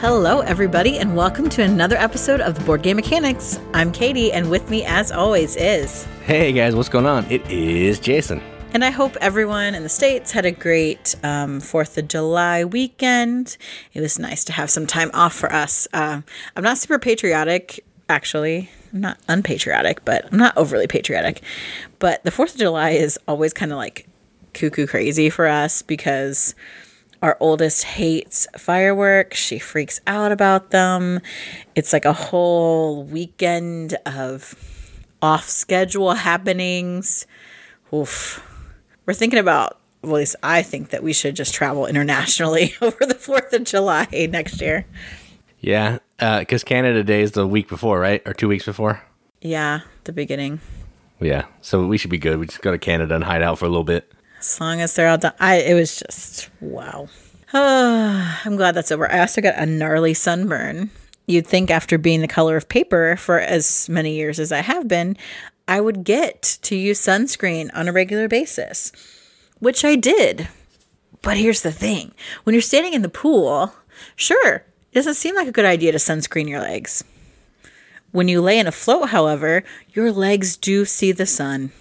Hello, everybody, and welcome to another episode of the Board Game Mechanics. I'm Katie, and with me, as always, is. Hey guys, what's going on? It is Jason. And I hope everyone in the States had a great um, 4th of July weekend. It was nice to have some time off for us. Uh, I'm not super patriotic, actually. I'm not unpatriotic, but I'm not overly patriotic. But the 4th of July is always kind of like cuckoo crazy for us because our oldest hates fireworks. She freaks out about them. It's like a whole weekend of off schedule happenings. Oof. We're thinking about, well, at least I think that we should just travel internationally over the 4th of July next year. Yeah, uh, because Canada Day is the week before, right? Or two weeks before? Yeah, the beginning. Yeah, so we should be good. We just go to Canada and hide out for a little bit. As long as they're all done. I, it was just, wow. I'm glad that's over. I also got a gnarly sunburn. You'd think after being the color of paper for as many years as I have been, I would get to use sunscreen on a regular basis, which I did. But here's the thing when you're standing in the pool, sure, it doesn't seem like a good idea to sunscreen your legs. When you lay in a float, however, your legs do see the sun.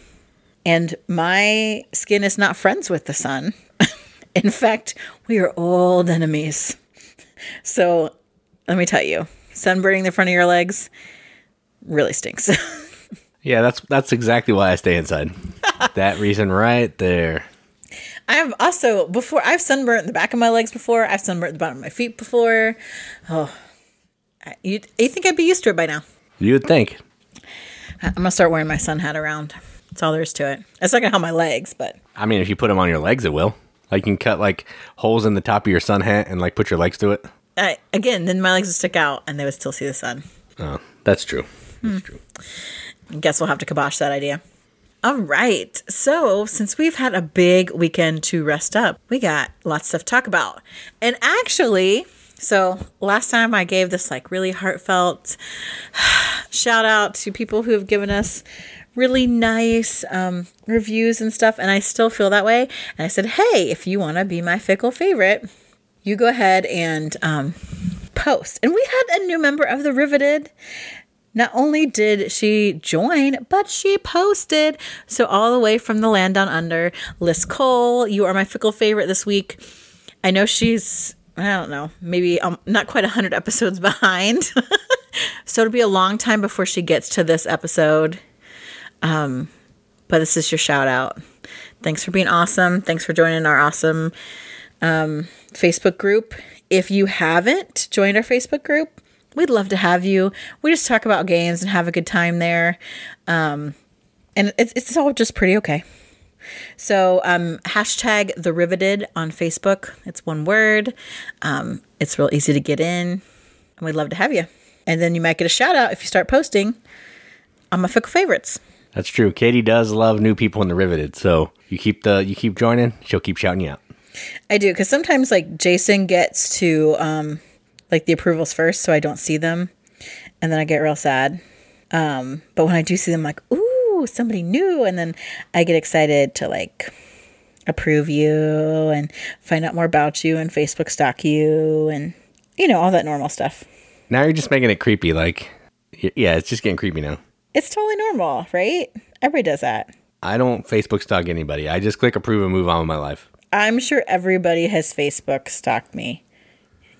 And my skin is not friends with the sun. in fact, we are old enemies. So let me tell you, sunburning the front of your legs really stinks. Yeah, that's that's exactly why I stay inside. that reason right there. I've also before I've sunburnt the back of my legs before. I've sunburnt the bottom of my feet before. Oh, you you think I'd be used to it by now? You would think. I'm gonna start wearing my sun hat around. That's all there is to it. It's not gonna help my legs, but I mean, if you put them on your legs, it will. Like you can cut like holes in the top of your sun hat and like put your legs to it. I, again, then my legs would stick out and they would still see the sun. Oh, that's true. That's hmm. true. I guess we'll have to kibosh that idea. All right. So, since we've had a big weekend to rest up, we got lots of stuff to talk about. And actually, so last time I gave this like really heartfelt shout out to people who have given us really nice um, reviews and stuff. And I still feel that way. And I said, hey, if you want to be my fickle favorite, you go ahead and um, post. And we had a new member of the Riveted. Not only did she join, but she posted. So, all the way from the land down under, Liz Cole, you are my fickle favorite this week. I know she's, I don't know, maybe um, not quite 100 episodes behind. so, it'll be a long time before she gets to this episode. Um, but this is your shout out. Thanks for being awesome. Thanks for joining our awesome um, Facebook group. If you haven't joined our Facebook group, we'd love to have you. We just talk about games and have a good time there. Um, and it's, it's all just pretty okay. So, um, hashtag the riveted on Facebook. It's one word. Um, it's real easy to get in, and we'd love to have you. And then you might get a shout out if you start posting on my fickle favorites. That's true. Katie does love new people in the riveted, so you keep the you keep joining, she'll keep shouting you out. I do because sometimes like Jason gets to um, like the approvals first, so I don't see them, and then I get real sad. Um, but when I do see them, I'm like, ooh, somebody new, and then I get excited to like approve you and find out more about you and Facebook stalk you and you know all that normal stuff. Now you're just making it creepy. Like, yeah, it's just getting creepy now. It's totally normal, right? Everybody does that. I don't Facebook stalk anybody. I just click approve and move on with my life. I'm sure everybody has Facebook stalked me.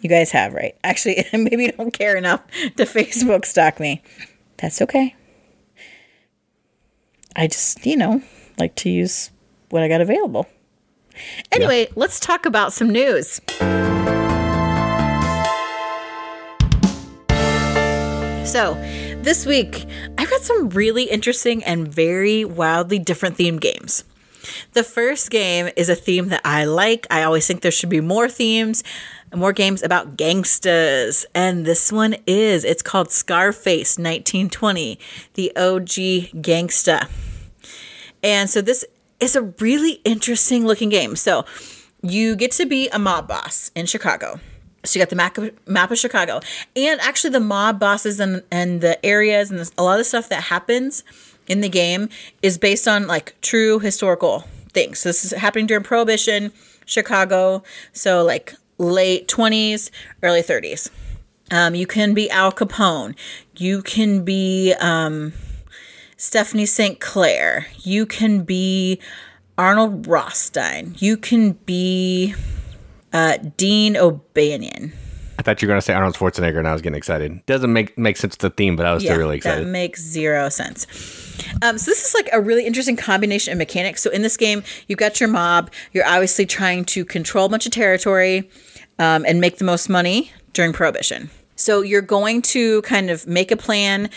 You guys have, right? Actually, maybe you don't care enough to Facebook stalk me. That's okay. I just, you know, like to use what I got available. Anyway, let's talk about some news. So, this week, I've got some really interesting and very wildly different themed games. The first game is a theme that I like. I always think there should be more themes, more games about gangstas. And this one is. It's called Scarface 1920, the OG gangsta. And so this is a really interesting looking game. So you get to be a mob boss in Chicago. So you got the map of, map of Chicago, and actually the mob bosses and and the areas and a lot of the stuff that happens in the game is based on like true historical things. So this is happening during Prohibition, Chicago. So like late twenties, early thirties. Um, you can be Al Capone. You can be um, Stephanie St. Clair. You can be Arnold Rothstein. You can be uh, Dean O'Banion. I thought you were going to say Arnold Schwarzenegger, and I was getting excited. Doesn't make make sense to the theme, but I was still really excited. That makes zero sense. Um, so this is like a really interesting combination of mechanics. So in this game, you've got your mob. You're obviously trying to control a bunch of territory um, and make the most money during Prohibition. So you're going to kind of make a plan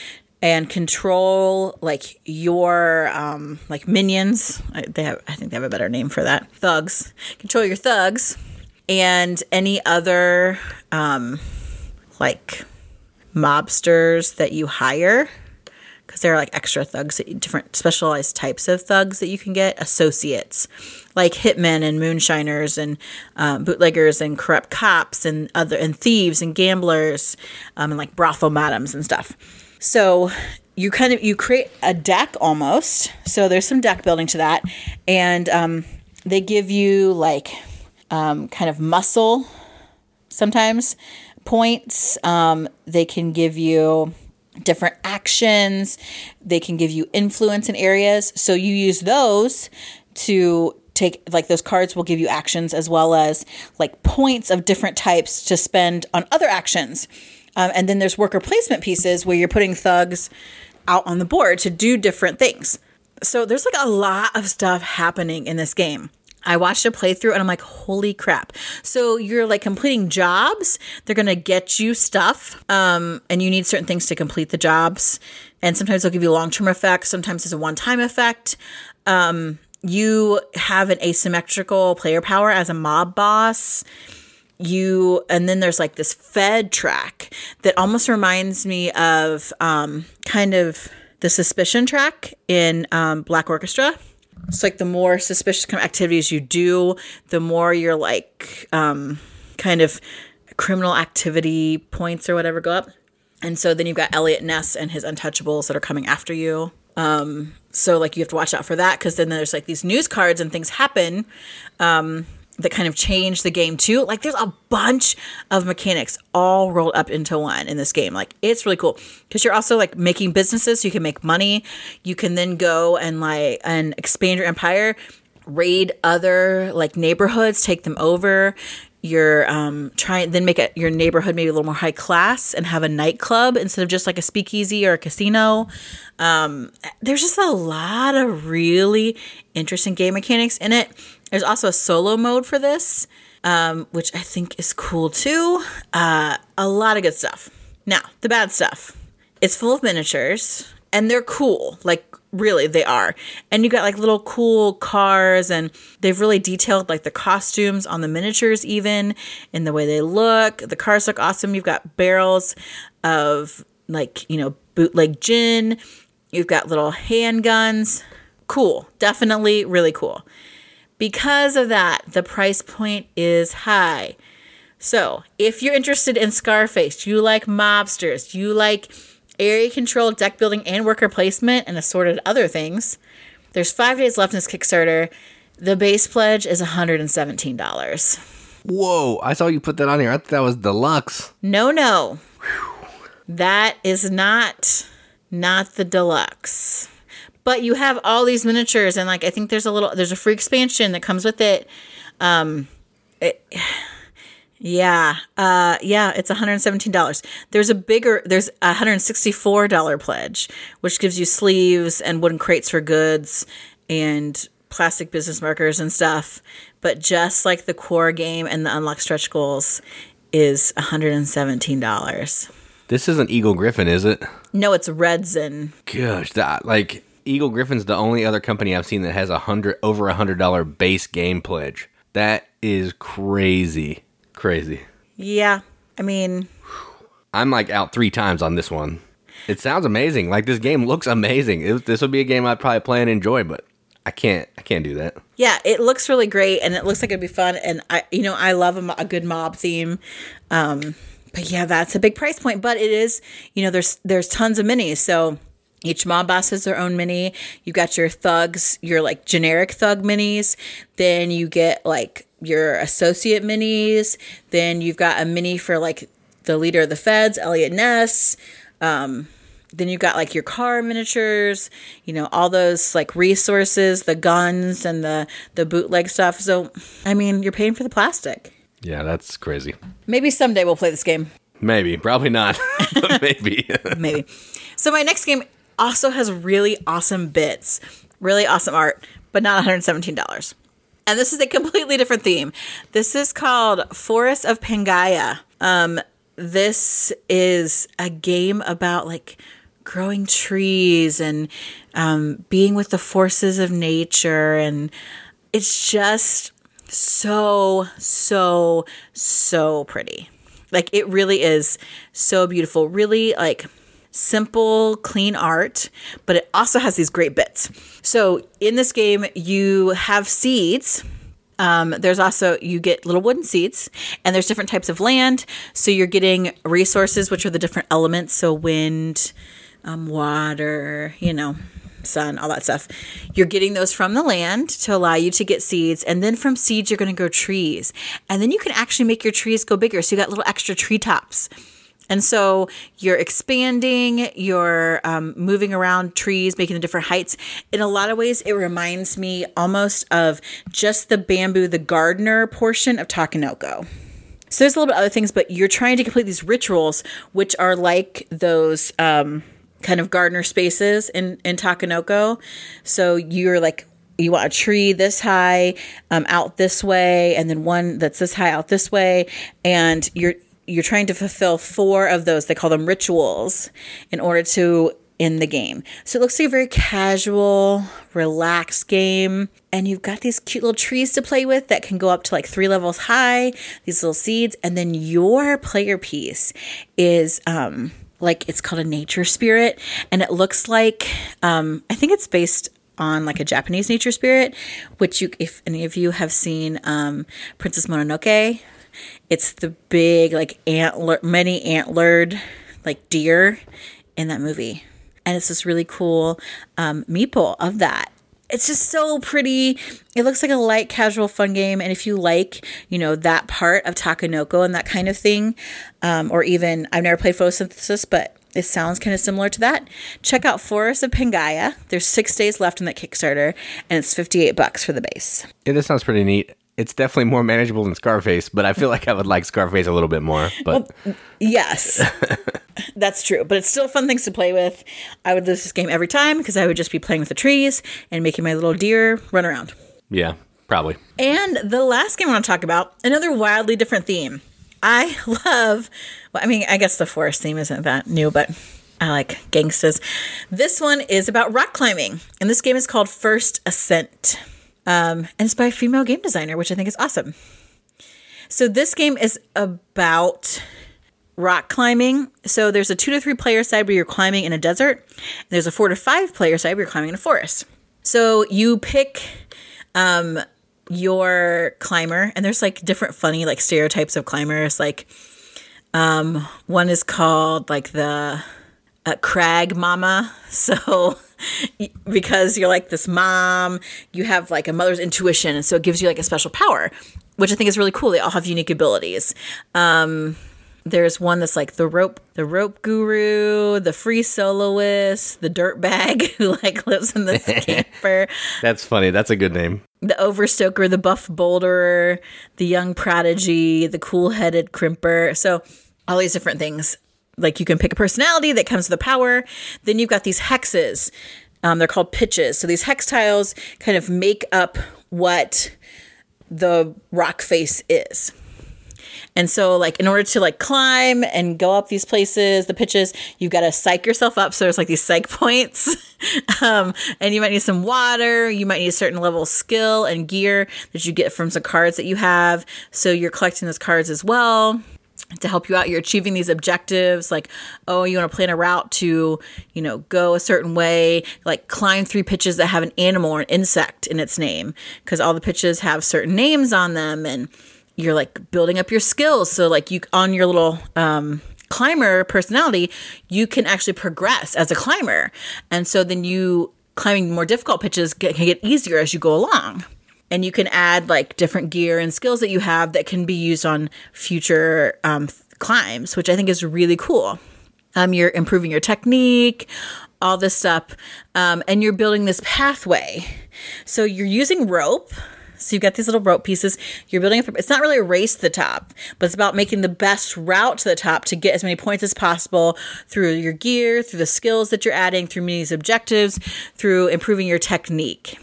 and control like your um, like minions. I, they have, I think they have a better name for that. Thugs. Control your thugs and any other um, like mobsters that you hire because there are like extra thugs, different specialized types of thugs that you can get. Associates, like hitmen and moonshiners and um, bootleggers and corrupt cops and other and thieves and gamblers um, and like brothel madams and stuff. So you kind of you create a deck almost. So there's some deck building to that, and um, they give you like um, kind of muscle sometimes points. Um, they can give you different actions. They can give you influence in areas. So you use those to take like those cards will give you actions as well as like points of different types to spend on other actions. Um, and then there's worker placement pieces where you're putting thugs out on the board to do different things. So there's like a lot of stuff happening in this game. I watched a playthrough and I'm like, holy crap. So you're like completing jobs. They're going to get you stuff. Um, and you need certain things to complete the jobs. And sometimes they'll give you long term effects. Sometimes it's a one time effect. Um, you have an asymmetrical player power as a mob boss. You, and then there's like this Fed track that almost reminds me of um, kind of the suspicion track in um, Black Orchestra it's like the more suspicious kind of activities you do, the more your like um, kind of criminal activity points or whatever go up. And so then you've got Eliot Ness and his untouchables that are coming after you. Um, so like you have to watch out for that because then there's like these news cards and things happen. Um, that kind of change the game too. Like there's a bunch of mechanics all rolled up into one in this game. Like it's really cool because you're also like making businesses so you can make money. You can then go and like and expand your empire, raid other like neighborhoods, take them over. You're um, trying then make it your neighborhood maybe a little more high class and have a nightclub instead of just like a speakeasy or a casino. Um, there's just a lot of really interesting game mechanics in it there's also a solo mode for this, um, which I think is cool too. Uh, a lot of good stuff. Now, the bad stuff. It's full of miniatures and they're cool. Like, really, they are. And you got like little cool cars and they've really detailed like the costumes on the miniatures, even in the way they look. The cars look awesome. You've got barrels of like, you know, bootleg gin. You've got little handguns. Cool. Definitely really cool. Because of that, the price point is high. So, if you're interested in Scarface, you like mobsters, you like area control, deck building, and worker placement, and assorted other things, there's five days left in this Kickstarter. The base pledge is $117. Whoa, I saw you put that on here. I thought that was deluxe. No, no. That is not not the deluxe but you have all these miniatures and like i think there's a little there's a free expansion that comes with it. Um it, yeah uh yeah it's $117 there's a bigger there's a $164 pledge which gives you sleeves and wooden crates for goods and plastic business markers and stuff. But just like the core game and the unlock stretch goals is $117 this isn't eagle gryphon is it? No it's redzin gosh that like Eagle Gryphon's the only other company I've seen that has a hundred over a hundred dollar base game pledge. That is crazy, crazy. Yeah, I mean, I'm like out three times on this one. It sounds amazing. Like this game looks amazing. It, this would be a game I'd probably play and enjoy, but I can't. I can't do that. Yeah, it looks really great, and it looks like it'd be fun. And I, you know, I love a, a good mob theme. Um, but yeah, that's a big price point. But it is, you know, there's there's tons of minis, so each mob boss has their own mini. You got your thugs, your like generic thug minis. Then you get like your associate minis. Then you've got a mini for like the leader of the feds, Eliot Ness. Um, then you've got like your car miniatures, you know, all those like resources, the guns and the the bootleg stuff. So, I mean, you're paying for the plastic. Yeah, that's crazy. Maybe someday we'll play this game. Maybe, probably not, but maybe. Maybe. So my next game also has really awesome bits, really awesome art, but not $117. And this is a completely different theme. This is called Forest of Pangaea. Um, this is a game about like growing trees and um, being with the forces of nature. And it's just so, so, so pretty. Like it really is so beautiful. Really like simple, clean art, but it also has these great bits. So in this game, you have seeds. Um, there's also you get little wooden seeds, and there's different types of land. So you're getting resources, which are the different elements. So wind, um, water, you know, sun, all that stuff. You're getting those from the land to allow you to get seeds. And then from seeds, you're going to grow trees. And then you can actually make your trees go bigger. So you got little extra treetops. And so you're expanding, you're um, moving around trees, making the different heights. In a lot of ways, it reminds me almost of just the bamboo, the gardener portion of Takenoko. So there's a little bit other things, but you're trying to complete these rituals, which are like those um, kind of gardener spaces in in Takenoko. So you're like you want a tree this high um, out this way, and then one that's this high out this way, and you're you're trying to fulfill four of those. They call them rituals in order to in the game. So it looks like a very casual, relaxed game. And you've got these cute little trees to play with that can go up to like three levels high, these little seeds. And then your player piece is um like it's called a nature spirit. And it looks like um I think it's based on like a Japanese nature spirit, which you if any of you have seen um Princess Mononoke, it's the big like antler many antlered like deer in that movie and it's this really cool um, meeple of that it's just so pretty it looks like a light casual fun game and if you like you know that part of takenoko and that kind of thing um, or even i've never played photosynthesis but it sounds kind of similar to that. Check out Forest of Pangaea. There's six days left in that Kickstarter, and it's 58 bucks for the base. Yeah, this sounds pretty neat. It's definitely more manageable than Scarface, but I feel like I would like Scarface a little bit more. But well, yes, that's true. But it's still fun things to play with. I would lose this game every time because I would just be playing with the trees and making my little deer run around. Yeah, probably. And the last game I want to talk about, another wildly different theme. I love, well, I mean, I guess the forest theme isn't that new, but I like gangsters. This one is about rock climbing, and this game is called First Ascent. Um, and it's by a female game designer, which I think is awesome. So this game is about rock climbing. So there's a two to three player side where you're climbing in a desert. There's a four to five player side where you're climbing in a forest. So you pick um, your climber, and there's like different funny like stereotypes of climbers. Like um, one is called like the uh, crag mama. So because you're like this mom, you have like a mother's intuition, and so it gives you like a special power, which I think is really cool. They all have unique abilities. Um, there's one that's like the rope, the rope guru, the free soloist, the dirt bag who like lives in this camper. That's funny. That's a good name. The overstoker, the buff boulderer, the young prodigy, the cool headed crimper. So all these different things. Like you can pick a personality that comes with a power. Then you've got these hexes. Um, they're called pitches. So these hex tiles kind of make up what the rock face is. And so, like, in order to like climb and go up these places, the pitches, you've got to psych yourself up. So there's like these psych points, um, and you might need some water. You might need a certain level of skill and gear that you get from some cards that you have. So you're collecting those cards as well to help you out. You're achieving these objectives like, oh, you want to plan a route to, you know, go a certain way, like climb three pitches that have an animal or an insect in its name, because all the pitches have certain names on them and you're like building up your skills. So like you on your little um climber personality, you can actually progress as a climber. And so then you climbing more difficult pitches can get easier as you go along and you can add like different gear and skills that you have that can be used on future um, climbs, which I think is really cool. Um, you're improving your technique, all this stuff, um, and you're building this pathway. So you're using rope. So you've got these little rope pieces. You're building up. It's not really a race to the top, but it's about making the best route to the top to get as many points as possible through your gear, through the skills that you're adding, through meeting these objectives, through improving your technique.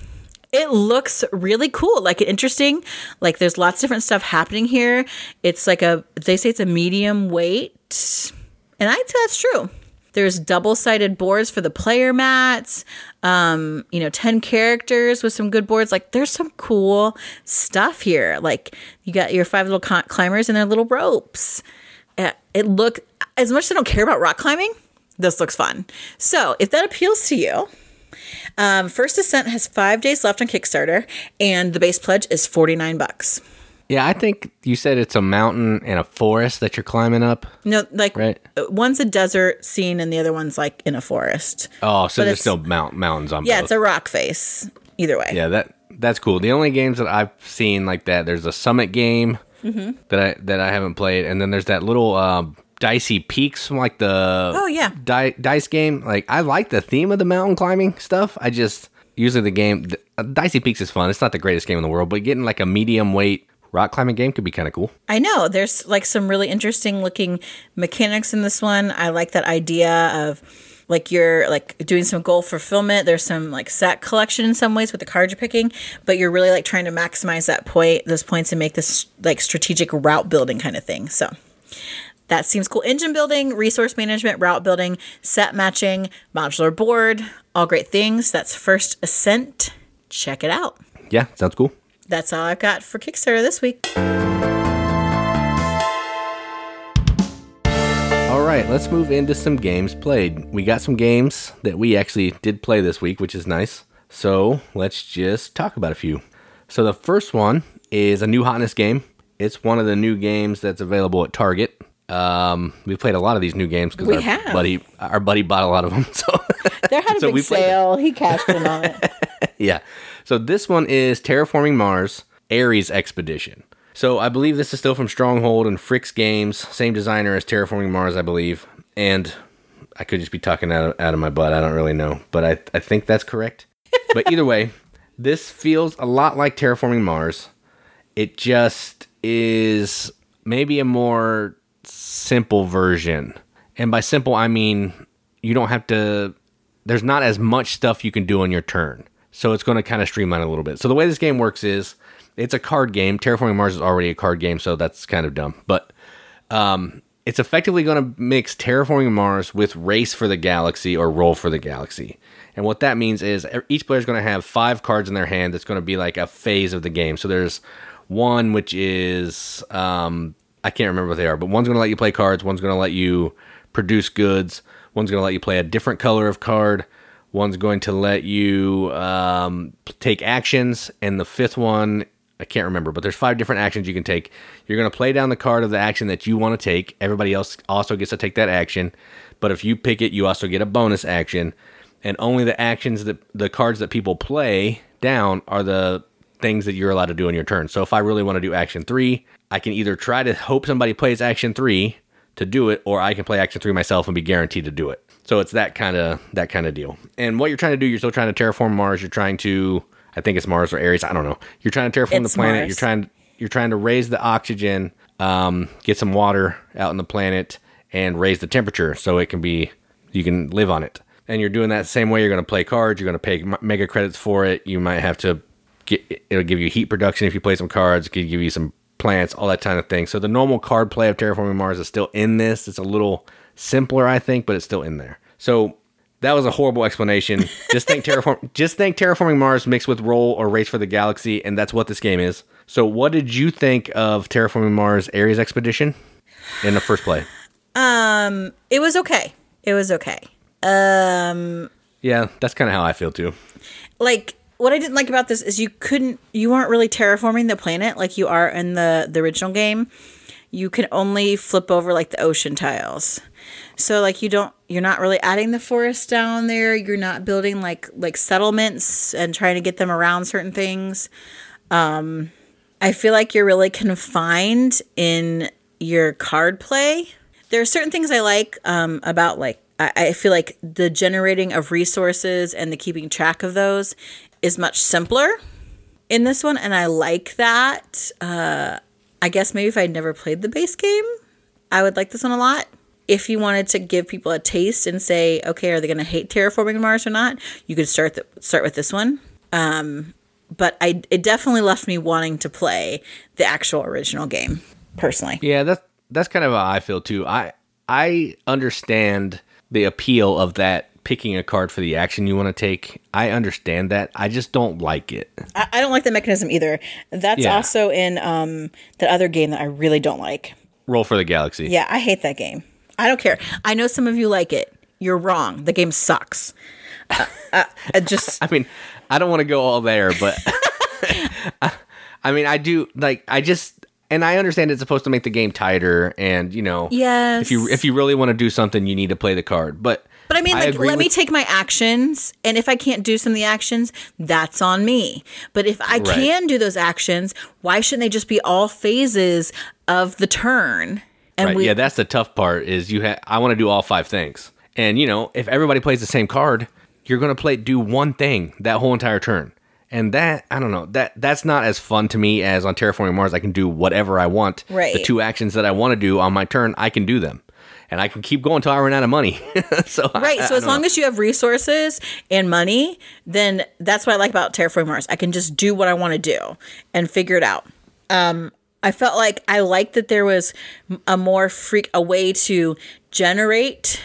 It looks really cool, like interesting. Like there's lots of different stuff happening here. It's like a they say it's a medium weight, and I'd say that's true. There's double sided boards for the player mats. Um, you know, 10 characters with some good boards. Like, there's some cool stuff here. Like, you got your five little con- climbers and their little ropes. Uh, It look as much as I don't care about rock climbing, this looks fun. So, if that appeals to you, um, First Ascent has five days left on Kickstarter, and the base pledge is 49 bucks. Yeah, I think you said it's a mountain and a forest that you're climbing up. No, like Right. uh, one's a desert scene and the other one's like in a forest. Oh, so But there's no mount, mountains on both. Yeah, both. it's a rock face. Either way. yeah, that that's cool. The only games that I've seen like that, there's a Summit game Mm-hmm. that I that I haven't played, and then there's that little um, Dicey Peaks from like the Oh, yeah. di- dice game. Like I like the theme of the mountain climbing stuff. I just usually the game the, uh, Dicey Peaks is fun. It's not the greatest game in the world, but getting like a medium weight rock climbing game could be kind of cool. I know. There's like some really interesting looking mechanics in this one. I like that idea of like you're like doing some goal fulfillment. There's some like set collection in some ways with the cards you're picking, but you're really like trying to maximize that point, those points, and make this like strategic route building kind of thing. So that seems cool. Engine building, resource management, route building, set matching, modular board, all great things. That's First Ascent. Check it out. Yeah, sounds cool. That's all I've got for Kickstarter this week. All right, let's move into some games played. We got some games that we actually did play this week, which is nice. So let's just talk about a few. So the first one is a new hotness game. It's one of the new games that's available at Target. Um, we played a lot of these new games because our have. buddy, our buddy bought a lot of them. So There had a So big sale. He cashed in on it. yeah. So this one is Terraforming Mars Ares Expedition. So I believe this is still from Stronghold and Fryx Games, same designer as Terraforming Mars, I believe. And I could just be talking out of, out of my butt. I don't really know, but I, I think that's correct. But either way, this feels a lot like Terraforming Mars. It just is maybe a more simple version. And by simple, I mean you don't have to, there's not as much stuff you can do on your turn. So it's going to kind of streamline a little bit. So the way this game works is it's a card game. Terraforming Mars is already a card game, so that's kind of dumb. But um, it's effectively going to mix Terraforming Mars with Race for the Galaxy or Roll for the Galaxy. And what that means is each player is going to have five cards in their hand that's going to be like a phase of the game. So there's one which is, um, I can't remember what they are, but one's going to let you play cards, one's going to let you produce goods, one's going to let you play a different color of card, one's going to let you um, take actions, and the fifth one I can't remember, but there's five different actions you can take. You're going to play down the card of the action that you want to take. Everybody else also gets to take that action, but if you pick it, you also get a bonus action. And only the actions that the cards that people play down are the things that you're allowed to do on your turn. So if I really want to do action 3, I can either try to hope somebody plays action 3 to do it or I can play action 3 myself and be guaranteed to do it. So it's that kind of that kind of deal. And what you're trying to do, you're still trying to terraform Mars, you're trying to I think it's Mars or Ares. I don't know. You're trying to terraform It's the planet. Mars. You're trying you're trying to raise the oxygen, um, get some water out in the planet, and raise the temperature so it can be you can live on it. And you're doing that the same way. You're going to play cards. You're going to pay mega credits for it. You might have to get it'll give you heat production if you play some cards. It could give you some plants, all that kind of thing. So the normal card play of terraforming Mars is still in this. It's a little simpler, I think, but it's still in there. So that was a horrible explanation. Just think terraform. just think terraforming Mars mixed with Roll or Race for the Galaxy, and that's what this game is. So, what did you think of terraforming Mars Ares Expedition in the first play? Um, it was okay. It was okay. Um, Yeah, that's kind of how I feel too. like what I didn't like about this is you couldn't, you weren't really terraforming the planet like you are in the the original game. You can only flip over like the ocean tiles. So like you don't, you're not really adding the forest down there. You're not building like like settlements and trying to get them around certain things. Um, I feel like you're really confined in your card play. There are certain things I like um, about like I, I feel like the generating of resources and the keeping track of those is much simpler in this one, and I like that. Uh, I guess maybe if I'd never played the base game, I would like this one a lot. If you wanted to give people a taste and say, okay, are they going to hate Terraforming Mars or not? You could start start with this one. Um, but I it definitely left me wanting to play the actual original game personally. Yeah, that's that's kind of how I feel too. I I understand the appeal of that picking a card for the action you want to take. I understand that. I just don't like it. I, I don't like the mechanism either. That's Yeah. also in um, the other game that I really don't like. Roll for the galaxy. Yeah, I hate that game. I don't care. I know some of you like it. You're wrong. The game sucks. Uh, uh, I just I mean, I don't want to go all there, but I, I mean, I do like I just and I understand it's supposed to make the game tighter and, you know, Yes. if you if you really want to do something, you need to play the card. But But I mean, like, let me take my actions, and if I can't do some of the actions, that's on me. But if I Right. can do those actions, why shouldn't they just be all phases of the turn? And right, we, yeah, that's the tough part is you ha- I want to do all five things. And you know, if everybody plays the same card, you're going to play do one thing that whole entire turn. And that I don't know that that's not as fun to me as on Terraforming Mars. I can do whatever I want. Right. The two actions that I want to do on my turn, I can do them, and I can keep going until I run out of money. so Right. I So as don't long know. as you have resources and money, then that's what I like about Terraforming Mars. I can just do what I want to do and figure it out. Um, I felt like I liked that there was a more freak a way to generate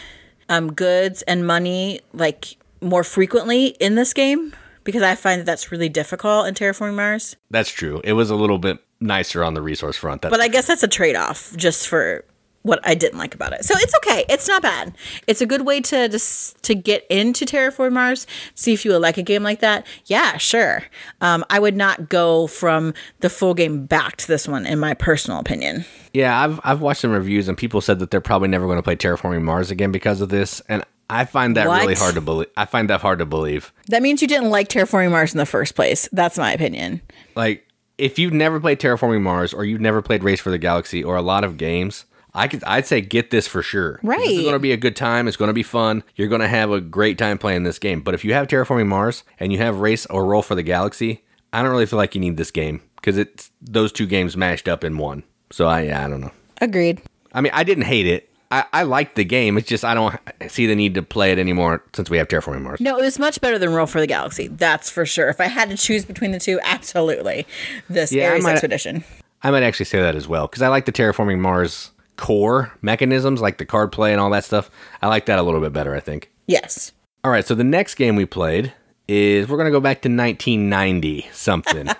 um, goods and money like more frequently in this game because I find that that's really difficult in Terraforming Mars. that's true. It was a little bit nicer on the resource front. That's But I guess that's a trade off just for what I didn't like about it. So it's okay. It's not bad. It's a good way to just to get into Terraform Mars. See if you would like a game like that. Yeah, sure. Um, I would not go from the full game back to this one, in my personal opinion. Yeah, I've I've watched some reviews and people said that they're probably never going to play Terraforming Mars again because of this, and I find that What? really hard to believe. I find that hard to believe. That means you didn't like Terraforming Mars in the first place. That's my opinion. Like, if you've never played Terraforming Mars or you've never played Race for the Galaxy or a lot of games, I could I'd say get this for sure. Right. This is going to be a good time. It's going to be fun. You're going to have a great time playing this game. But if you have Terraforming Mars and you have Race or Roll for the Galaxy, I don't really feel like you need this game because it's those two games mashed up in one. So I yeah, I don't know. Agreed. I mean, I didn't hate it. I, I liked the game. It's just I don't see the need to play it anymore since we have Terraforming Mars. No, it was much better than Roll for the Galaxy. That's for sure. If I had to choose between the two, absolutely. This Yeah, Ares might- Expedition. I might actually say that as well because I like the Terraforming Mars core mechanisms, like the card play and all that stuff. I like that a little bit better, I think. Yes. All right, so the next game we played is we're going to go back to 1990 something.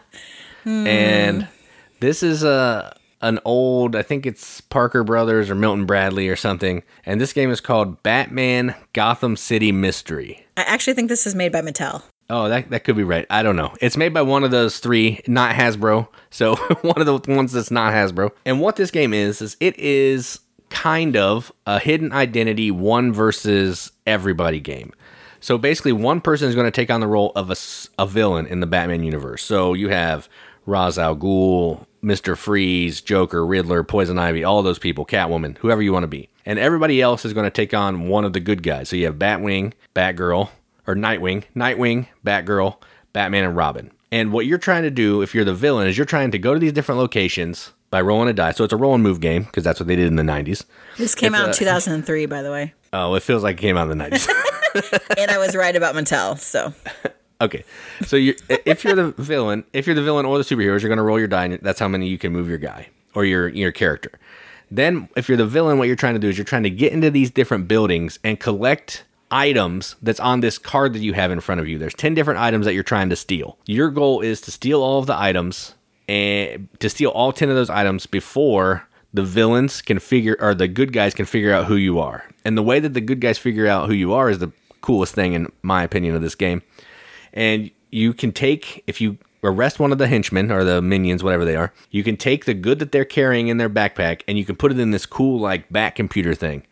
Hmm. And this is a an old, I think it's Parker Brothers or Milton Bradley or something. And this game is called Batman Gotham City Mystery. I actually think this is made by Mattel. Oh, that that could be right. I don't know. It's made by one of those three, not Hasbro. So one of the ones that's not Hasbro. And what this game is is it is kind of a hidden identity one versus everybody game. So basically, one person is going to take on the role of a villain in the Batman universe. So you have Ra's al Ghul, Mister Freeze, Joker, Riddler, Poison Ivy, all those people, Catwoman, whoever you want to be, and everybody else is going to take on one of the good guys. So you have Batwing, Batgirl, or Nightwing, Nightwing, Batgirl, Batman, and Robin. And what you're trying to do, if you're the villain, is you're trying to go to these different locations by rolling a die. So it's a roll and move game because that's what they did in the 90s. This came It's out in 2003, by the way. Oh, it feels like it came out in the 90s. and I was right about Mattel. So Okay, so you if you're the villain, if you're the villain or the superheroes, you're gonna roll your die, and that's how many you can move your guy or your your character. Then, if you're the villain, what you're trying to do is you're trying to get into these different buildings and collect items that's on this card that you have in front of you. There's ten different items that you're trying to steal. Your goal is to steal all of the items and to steal all ten of those items before the villains can figure or the good guys can figure out who you are. And the way that the good guys figure out who you are is the coolest thing in my opinion of this game and you can take if you arrest one of the henchmen or the minions whatever they are you can take the good that they're carrying in their backpack and you can put it in this cool like back computer thing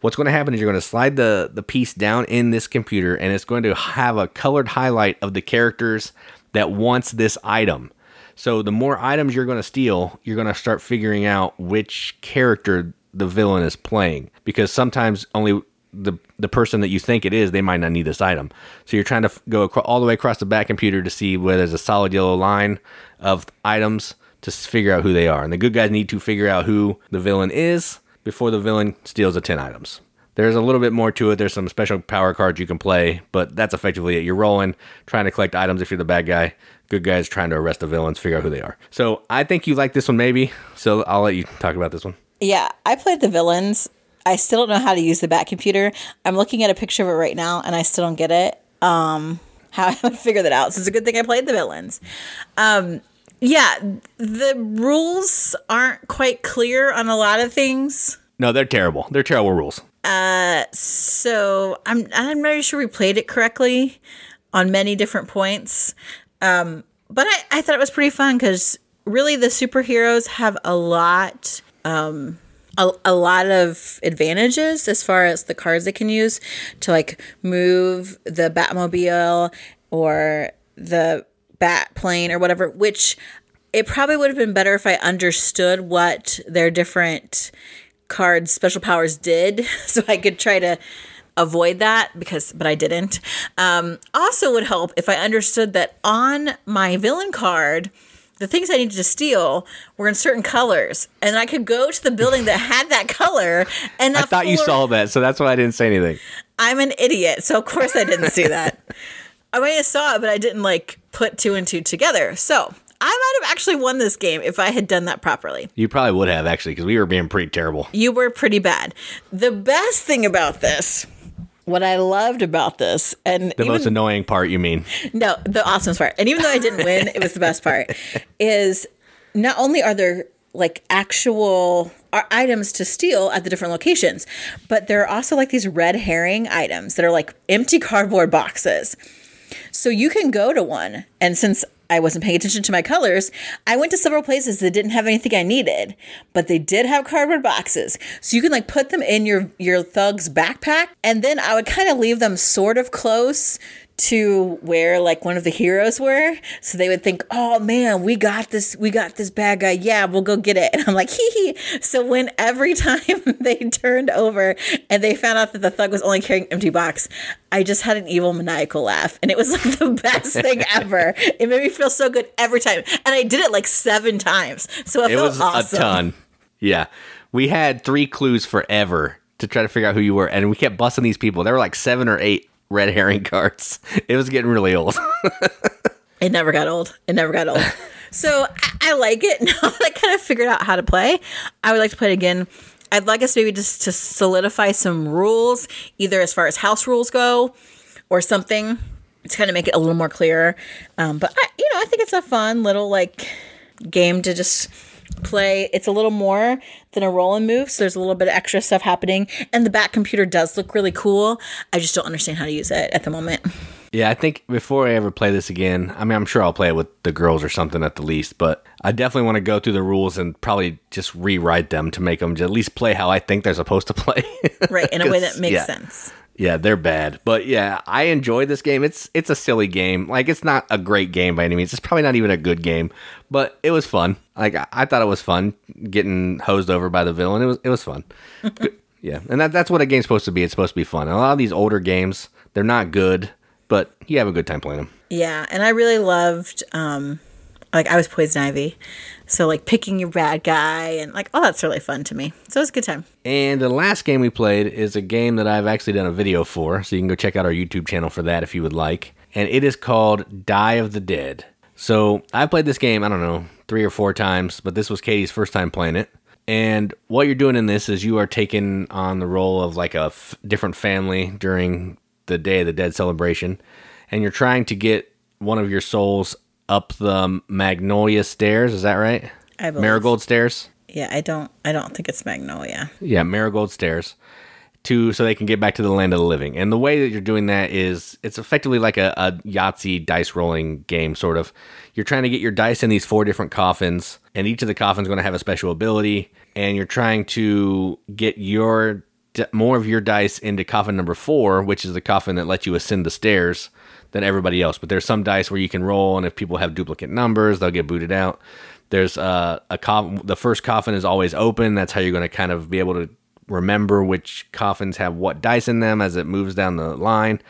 what's going to happen is you're going to slide the the piece down in this computer and it's going to have a colored highlight of the characters that wants this item So the more items you're going to steal, you're going to start figuring out which character the villain is playing because sometimes only the the person that you think it is, they might not need this item. So you're trying to go all the way across the back computer to see where there's a solid yellow line of items to figure out who they are. And the good guys need to figure out who the villain is before the villain steals the 10 items. There's a little bit more to it. There's some special power cards you can play, but that's effectively it. You're rolling, trying to collect items if you're the bad guy. Good guys trying to arrest the villains, figure out who they are. So I think you like this one, maybe. So I'll let you talk about this one. Yeah, I played the villains. I still don't know how to use the back computer. I'm looking at a picture of it right now, and I still don't get it. Um, how I figure that out. So it's a good thing I played the villains. Um, yeah, the rules aren't quite clear on a lot of things. No, they're terrible. They're terrible rules. Uh, so I'm I'm not sure we played it correctly on many different points. Um, but I, I thought it was pretty fun because really the superheroes have a lot um a, a lot of advantages as far as the cards they can use to like move the Batmobile or the bat plane or whatever, which it probably would have been better if I understood what their different cards special powers did so I could try to avoid that because but I didn't. Um, also would help if I understood that on my villain card the things I needed to steal were in certain colors, and I could go to the building that had that color. And I thought you saw that, so that's why I didn't say anything. I'm an idiot, so of course I didn't see that. I might have saw it, but I didn't like put two and two together. So I might have actually won this game if I had done that properly. You probably would have actually, because we were being pretty terrible. You were pretty bad. The best thing about this, what I loved about this, and The even, most annoying part, you mean? no, the awesome part, and even though I didn't win, it was the best part, is not only are there like actual are items to steal at the different locations, but there are also like these red herring items that are like empty cardboard boxes. So you can go to one, and since I wasn't paying attention to my colors, I went to several places that didn't have anything I needed, but they did have cardboard boxes. So you can like put them in your your thug's backpack, and then I would kind of leave them sort of close to where like one of the heroes were. So they would think oh man we got this we got this bad guy. Yeah we'll go get it. And i'm like hee hee so when every time they turned over and they found out that the thug was only carrying an empty box i just had an evil maniacal laugh. And it was like the best thing ever. It made me feel so good every time. And i did it like seven times. So it, It felt was awesome. a ton. Yeah. We had three clues forever to try to figure out who you were, and we kept busting these people. There were like seven or eight red herring cards. It was getting really old. It never got old. It never got old. so I, I like it. Now that I kind of figured out how to play, I would like to play it again. I'd like us maybe just to solidify some rules, either as far as house rules go or something to kind of make it a little more clear. Um, but I, you know, I think it's a fun little like game to just play. It's a little more than a roll and move, so there's a little bit of extra stuff happening. And the back computer does look really cool. I just don't understand how to use it at the moment. yeah, I think before I ever play this again, I mean, I'm sure I'll play it with the girls or something at the least, but I definitely want to go through the rules and probably just rewrite them to make them at least play how I think they're supposed to play. Right, in a way that makes yeah. sense. Yeah, they're bad. But yeah, I enjoy this game. It's it's a silly game. Like it's not a great game by any means. It's probably not even a good game, but it was fun. Like I, I thought it was fun getting hosed over by the villain. It was it was fun. Yeah, and that, that's what a game's supposed to be. It's supposed to be fun. And a lot of these older games, they're not good, but you have a good time playing them. Yeah, and I really loved um like I was poison ivy. So like picking your bad guy and like oh that's really fun to me. So it was a good time. And the last game we played is a game that I've actually done a video for, so you can go check out our YouTube channel for that if you would like. And it is called Die of the Dead. So I've played this game, I don't know, three or four times, but this was Katie's first time playing it. And what you're doing in this is you are taking on the role of like a f- different family during the Day of the Dead celebration, and you're trying to get one of your souls up the Magnolia stairs. Is that right? I believe. Marigold stairs. Yeah, I don't I don't think it's Magnolia. Yeah, Marigold Stairs to so they can get back to the land of the living. And the way that you're doing that is it's effectively like a, a Yahtzee dice rolling game, sort of. You're trying to get your dice in these four different coffins, and each of the coffins is going to have a special ability, and you're trying to get your more of your dice into coffin number four, which is the coffin that lets you ascend the stairs than everybody else. But there's some dice where you can roll, and if people have duplicate numbers, they'll get booted out. There's uh, a coffin. The first coffin is always open. That's how you're going to kind of be able to remember which coffins have what dice in them as it moves down the line.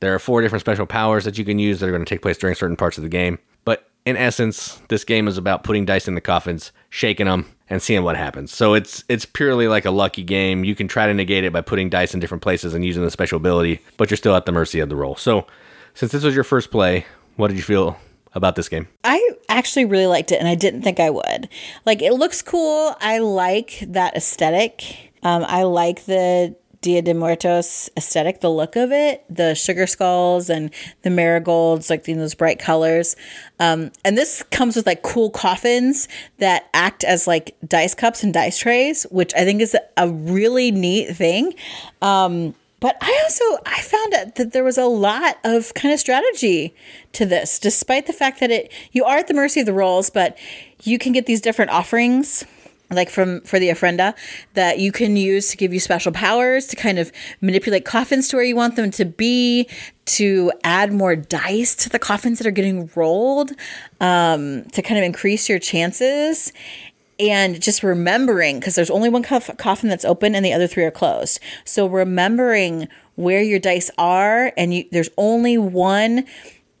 There are four different special powers that you can use that are going to take place during certain parts of the game. But in essence, this game is about putting dice in the coffins, shaking them, and seeing what happens. So it's it's purely like a lucky game. You can try to negate it by putting dice in different places and using the special ability, but you're still at the mercy of the roll. So since this was your first play, what did you feel about this game? I actually really liked it and I didn't think I would. Like it looks cool. I like that aesthetic. Um, I like the Dia de Muertos aesthetic, the look of it, the sugar skulls and the marigolds, like in those bright colors. Um, and this comes with like cool coffins that act as like dice cups and dice trays, which I think is a really neat thing. Um, but I also I found that there was a lot of kind of strategy to this, despite the fact that it you are at the mercy of the rolls, but you can get these different offerings like from for the ofrenda that you can use to give you special powers to kind of manipulate coffins to where you want them to be to add more dice to the coffins that are getting rolled um, to kind of increase your chances. And just remembering because there's only one cof- coffin that's open and the other three are closed. So remembering where your dice are and you, there's only one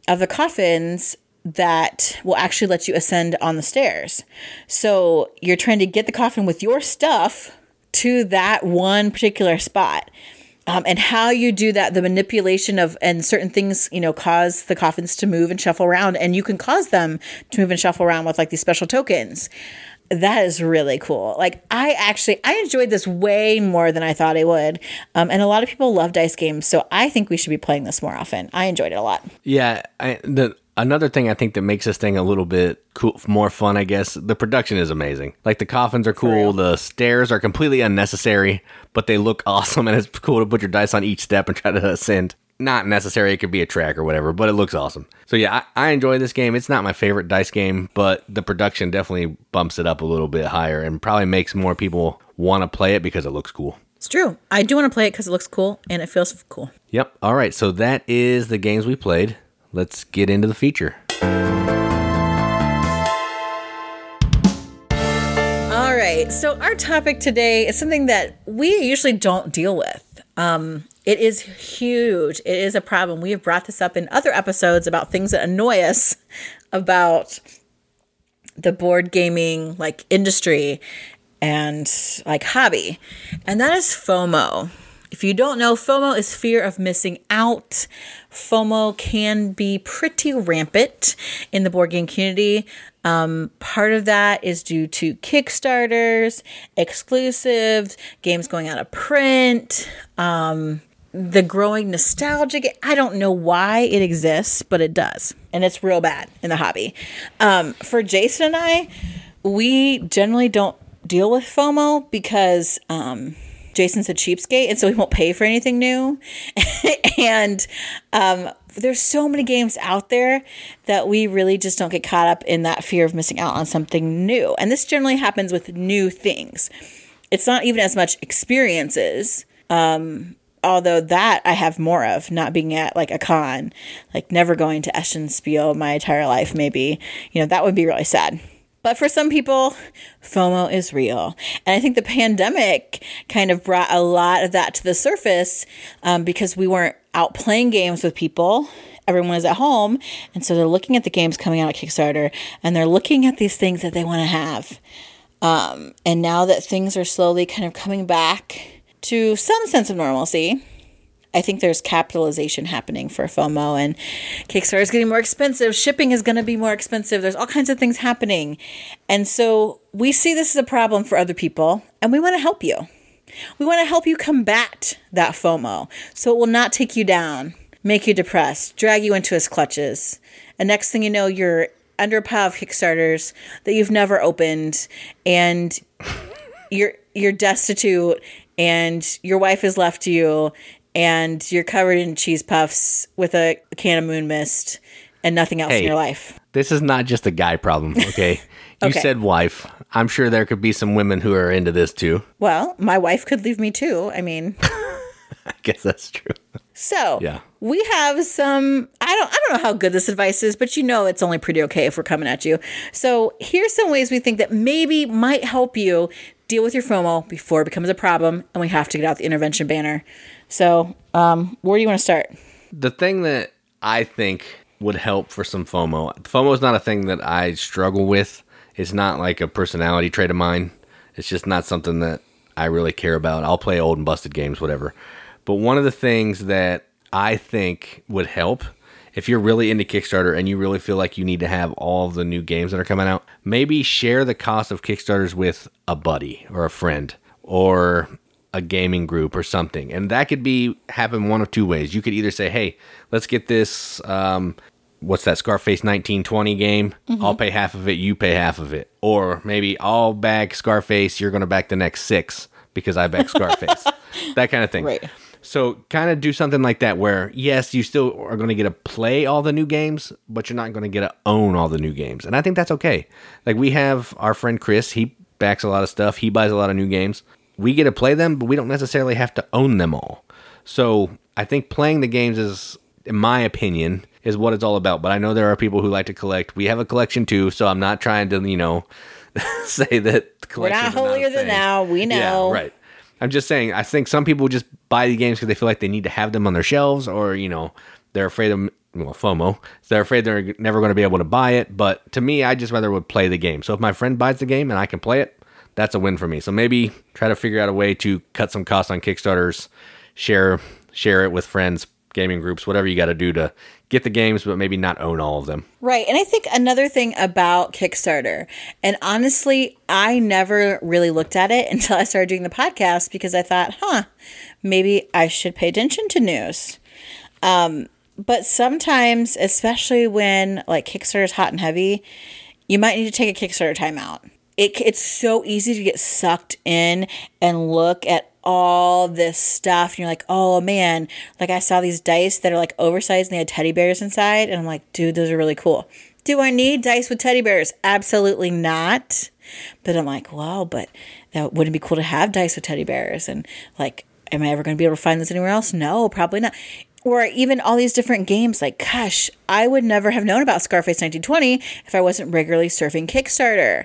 of the coffins that will actually let you ascend on the stairs. So you're trying to get the coffin with your stuff to that one particular spot. Um, and how you do that, the manipulation of, and certain things, you know, cause the coffins to move and shuffle around, and you can cause them to move and shuffle around with like these special tokens. That is really cool. Like I actually I enjoyed this way more than I thought I would, um, and a lot of people love dice games, so I think we should be playing this more often. I enjoyed it a lot. Yeah, I, the another thing I think that makes this thing a little bit cool, more fun, I guess, the production is amazing. Like the coffins are cool, the stairs are completely unnecessary, but they look awesome, and it's cool to put your dice on each step and try to ascend. Not necessary, it could be a track or whatever, but it looks awesome. So yeah, I, I enjoy this game. It's not my favorite dice game, but the production definitely bumps it up a little bit higher and probably makes more people want to play it because it looks cool. It's true. I do want to play it because it looks cool and it feels cool. Yep. All right. So that is the games we played let's get into the feature. All right. So, our topic today is something that we usually don't deal with. Um, it is huge. It is a problem. We have brought this up in other episodes about things that annoy us about the board gaming like industry and like hobby. And that is FOMO. If you don't know, FOMO is fear of missing out. FOMO can be pretty rampant in the board game community. Um, part of that is due to Kickstarters, exclusives, games going out of print, um, the growing nostalgia. I don't know why it exists, but it does. And it's real bad in the hobby. Um, for Jason and I, we generally don't deal with FOMO because um, Jason's a cheapskate, and so he won't pay for anything new. and um, there's so many games out there that we really just don't get caught up in that fear of missing out on something new. And this generally happens with new things. It's not even as much experiences. Um, although that I have more of, not being at like a con, like never going to Essen Spiel my entire life, maybe. You know, that would be really sad. But for some people, FOMO is real. And I think the pandemic kind of brought a lot of that to the surface um, because we weren't out playing games with people. Everyone is at home. And so they're looking at the games coming out at Kickstarter and they're looking at these things that they want to have. Um, and now that things are slowly kind of coming back to some sense of normalcy, I think there's capitalization happening for FOMO and Kickstarter is getting more expensive. Shipping is going to be more expensive. There's all kinds of things happening. And so we see this as a problem for other people and we want to help you. We want to help you combat that FOMO so it will not take you down, make you depressed, drag you into his clutches. And next thing you know, you're under a pile of Kickstarters that you've never opened and you're you're destitute and your wife has left you and you're covered in cheese puffs with a can of moon mist and nothing else hey, in your life. This is not just a guy problem, okay? You said wife. I'm sure there could be some women who are into this too. Well, my wife could leave me too. I mean, I guess that's true. so Yeah. we have some. I don't. I don't know how good this advice is, but you know it's only pretty okay if we're coming at you. So here's some ways we think that maybe might help you deal with your FOMO before it becomes a problem, and we have to get out the intervention banner. So, um, where do you want to start? The thing that I think would help for some FOMO. FOMO is not a thing that I struggle with. It's not like a personality trait of mine. It's just not something that I really care about. I'll play old and busted games, whatever. But one of the things that I think would help if you're really into Kickstarter and you really feel like you need to have all the new games that are coming out, maybe share the cost of Kickstarters with a buddy or a friend or a gaming group or something. And that could be happen one of two ways. You could either say, "Hey, let's get this um what's that Scarface 1920 game? I'll pay half of it, you pay half of it." Or maybe I'll back Scarface, you're going to back the next 6 because I back Scarface. that kind of thing. Right. So kind of do something like that where yes, you still are going to get to play all the new games, but you're not going to get to own all the new games. And I think that's okay. Like we have our friend Chris, he backs a lot of stuff, he buys a lot of new games. We get to play them, but we don't necessarily have to own them all. So I think playing the games is in my opinion is what it's all about. But I know there are people who like to collect. We have a collection too, so I'm not trying to, you know, say that We're not collections are a holier than thing. thou. We know. Yeah, right. I'm just saying. I think some people just buy the games because they feel like they need to have them on their shelves, or you know, they're afraid of well FOMO. They're afraid they're never going to be able to buy it. But to me, I just rather would play the game. So if my friend buys the game and I can play it, that's a win for me. So maybe try to figure out a way to cut some costs on Kickstarters, share share it with friends, gaming groups, whatever you got to do to get the games, but maybe not own all of them. Right. And I think another thing about Kickstarter, and honestly, I never really looked at it until I started doing the podcast because I thought, huh, maybe I should pay attention to news. Um, but sometimes, especially when like Kickstarter is hot and heavy, you might need to take a Kickstarter timeout. It, it's so easy to get sucked in and look at all this stuff. And you're like, oh man, like I saw these dice that are like oversized and they had teddy bears inside. And I'm like, dude, those are really cool. Do I need dice with teddy bears? Absolutely not. But I'm like, wow, but that wouldn't be cool to have dice with teddy bears. And like, am I ever going to be able to find this anywhere else? No, probably not or even all these different games like gosh i would never have known about scarface 1920 if i wasn't regularly surfing kickstarter.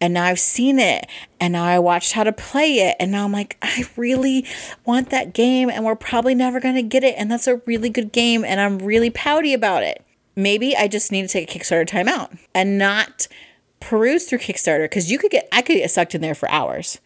And now i've seen it and now i watched how to play it and now i'm like i really want that game and we're probably never going to get it and that's a really good game and i'm really pouty about it. Maybe i just need to take a kickstarter timeout and not peruse through kickstarter because you could get i could get sucked in there for hours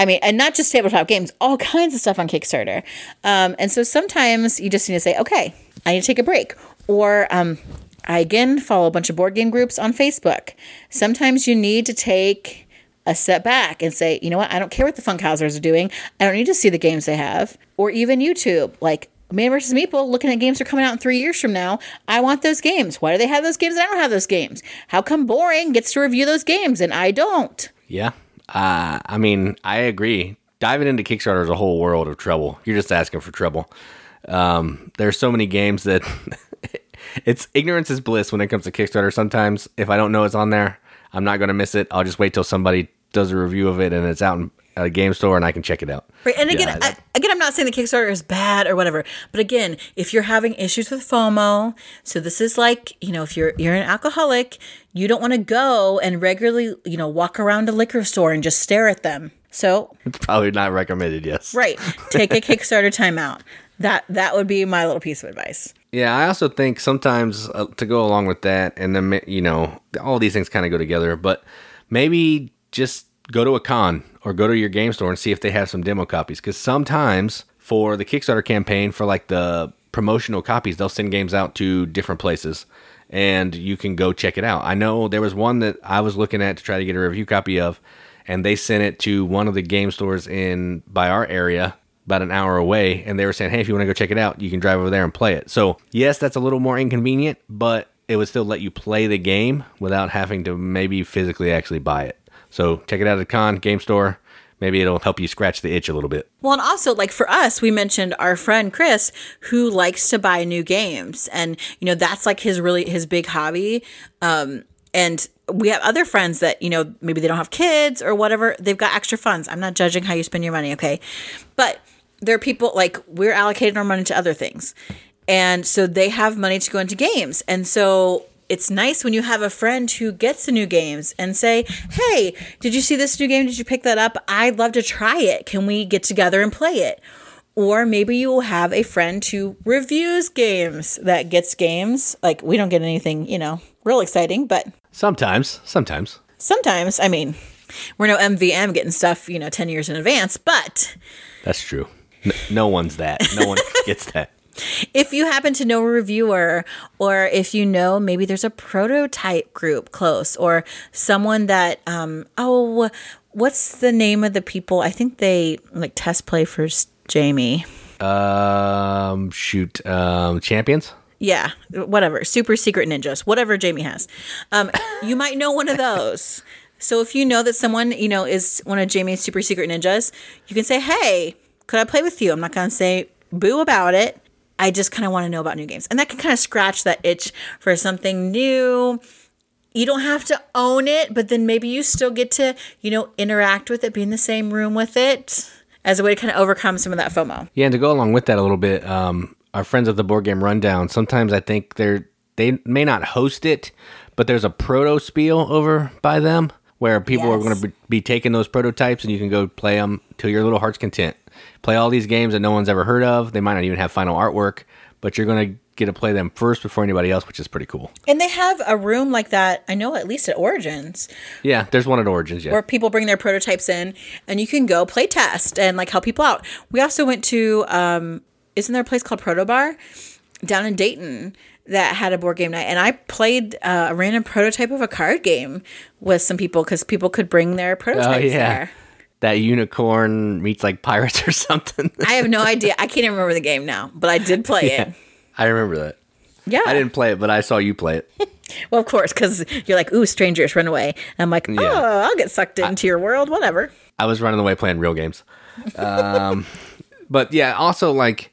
I mean, and not just tabletop games, all kinds of stuff on Kickstarter. Um, and so sometimes you just need to say, okay, I need to take a break. Or um, I again follow a bunch of board game groups on Facebook. Sometimes you need to take a step back and say, you know what, I don't care what the Funkhausers are doing. I don't need to see the games they have. Or even YouTube, like Man vs. Meeple, looking at games that are coming out in three years from now. I want those games. Why do they have those games and I don't have those games? How come Boring gets to review those games and I don't? Yeah. Uh, I mean, I agree. Diving into Kickstarter is a whole world of trouble. You're just asking for trouble. Um, there's so many games that it's ignorance is bliss when it comes to Kickstarter. Sometimes if I don't know it's on there, I'm not going to miss it. I'll just wait till somebody does a review of it and it's out in, at a game store and I can check it out. Right. And again, Yeah, I, again, I'm not saying the Kickstarter is bad or whatever, but again, if you're having issues with FOMO, so this is like, you know, if you're you're an alcoholic, you don't want to go and regularly, you know, walk around a liquor store and just stare at them. So, It's probably not recommended. Yes. right, take a Kickstarter timeout. That that would be my little piece of advice. Yeah, I also think sometimes uh, to go along with that, and then you know, all these things kind of go together. But maybe just go to a con or go to your game store and see if they have some demo copies. Because sometimes for the Kickstarter campaign, for like the promotional copies, they'll send games out to different places, and you can go check it out. I know there was one that I was looking at to try to get a review copy of, and they sent it to one of the game stores in by our area about an hour away and they were saying hey if you want to go check it out you can drive over there and play it so yes that's a little more inconvenient but it would still let you play the game without having to maybe physically actually buy it so check it out at con game store maybe it'll help you scratch the itch a little bit Well, and also like for us, we mentioned our friend Chris who likes to buy new games, and you know that's like his really his big hobby. Um, and we have other friends that, you know, maybe they don't have kids or whatever. They've got extra funds. I'm not judging how you spend your money, okay? But there are people like we're allocating our money to other things. And so they have money to go into games. And so it's nice when you have a friend who gets the new games and say, Hey, did you see this new game? Did you pick that up? I'd love to try it. Can we get together and play it? Or maybe you will have a friend who reviews games that gets games. Like we don't get anything, you know, real exciting, but Sometimes, sometimes. sometimes, I mean, we're no MVM getting stuff, you know, 10 years in advance, but That's true. N- no one's that. No one gets that. If you happen to know a reviewer or if you know maybe there's a prototype group close or someone that um oh what's the name of the people? I think they like test play for Jamey. Um, shoot. Um, champions. yeah whatever super secret ninjas whatever Jamey has. Um you might know one of those. So if you know that someone you know is one of Jamey's super secret ninjas you can say hey could i play with you? I'm not gonna say boo about it i just kind of want to know about new games and that can kind of scratch that itch for something new you don't have to own it but then maybe you still get to you know interact with it be in the same room with it as a way to kind of overcome some of that fomo Yeah, and to go along with that a little bit, um, our friends at the board game rundown. Sometimes I think they're they may not host it, but there's a Protospiel over by them where people are going to be, be taking those prototypes and you can go play them to your little heart's content. Play all these games that no one's ever heard of. They might not even have final artwork, but you're going to get to play them first before anybody else, which is pretty cool. and they have a room like that i know at least at origins Yeah, there's one at Origins. Yeah, where people bring their prototypes in and you can go play test and like help people out. We also went to um isn't there a place called Proto Bar down in Dayton that had a board game night and I played uh, a random prototype of a card game with some people cuz people could bring their prototypes oh yeah, there. That unicorn meets like pirates or something. I have no idea. I can't even remember the game now, but I did play it. I remember that. Yeah. I didn't play it, but I saw you play it. Well, of course, because you're like, ooh, strangers, run away. And I'm like, oh, Yeah. I'll get sucked into your world, whatever. I was running away playing real games. Um, but yeah, also like